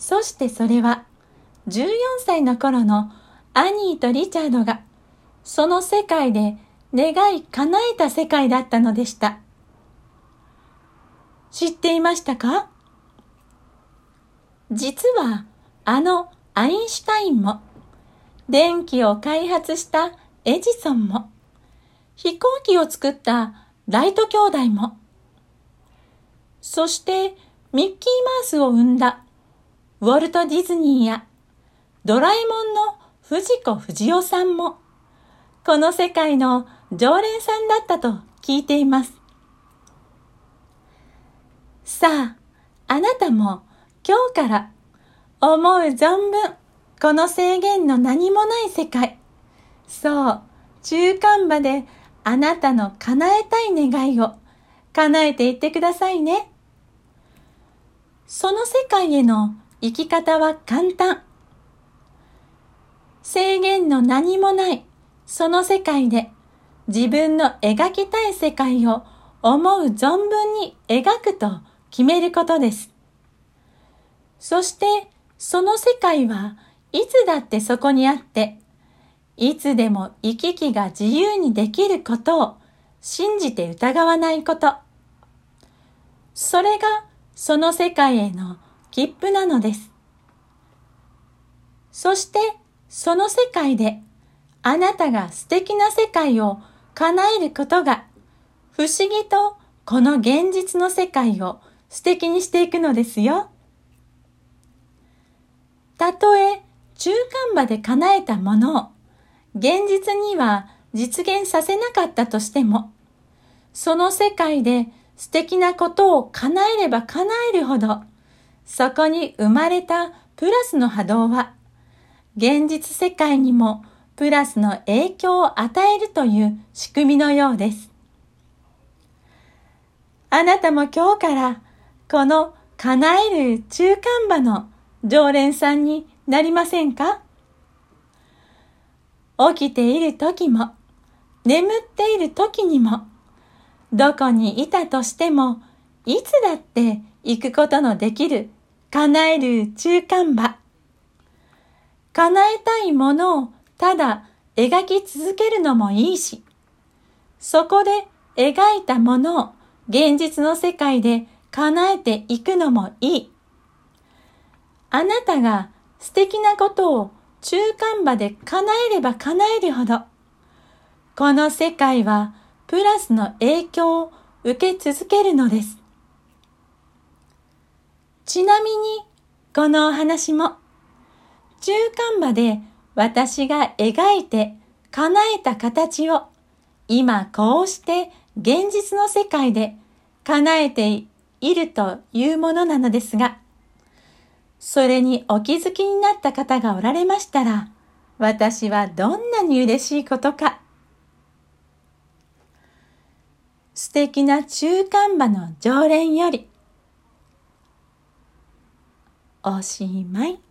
そしてそれは14歳の頃のアニーとリチャードがその世界で願い叶えた世界だったのでした。知っていましたか？実はあのアインシュタインも電気を開発したエジソンも飛行機を作ったライト兄弟もそしてミッキーマウスを生んだウォルト・ディズニーやドラえもんの藤子不二雄さんもこの世界の常連さんだったと聞いています。さあ、あなたも今日から思う存分この制限の何もない世界、そう、中間場であなたの叶えたい願いを叶えていってくださいね。その世界への生き方は簡単。制限の何もないその世界で自分の描きたい世界を思う存分に描くと決めることです。そしてその世界はいつだってそこにあって、いつでも行き来が自由にできることを信じて疑わないこと。それがその世界への切符なのです。そしてその世界であなたが素敵な世界を叶えることが不思議とこの現実の世界を素敵にしていくのですよ。たとえ中間場で叶えたものを現実には実現させなかったとしても、その世界で素敵なことを叶えれば叶えるほど、そこに生まれたプラスの波動は、現実世界にもプラスの影響を与えるという仕組みのようです。あなたも今日からこの叶える中間場の常連さんになりませんか？起きている時も、眠っている時にも、どこにいたとしても、いつだって行くことのできる叶える中間場。叶えたいものをただ描き続けるのもいいし、そこで描いたものを現実の世界で叶えていくのもいい。あなたが素敵なことを中間場で叶えれば叶えるほど、この世界はプラスの影響を受け続けるのです。ちなみに、このお話も、中間場で私が描いて叶えた形を今こうして現実の世界で叶えているというものなのですが、それにお気づきになった方がおられましたら、私はどんなに嬉しいことか。素敵な中間場の常連より、おしまい。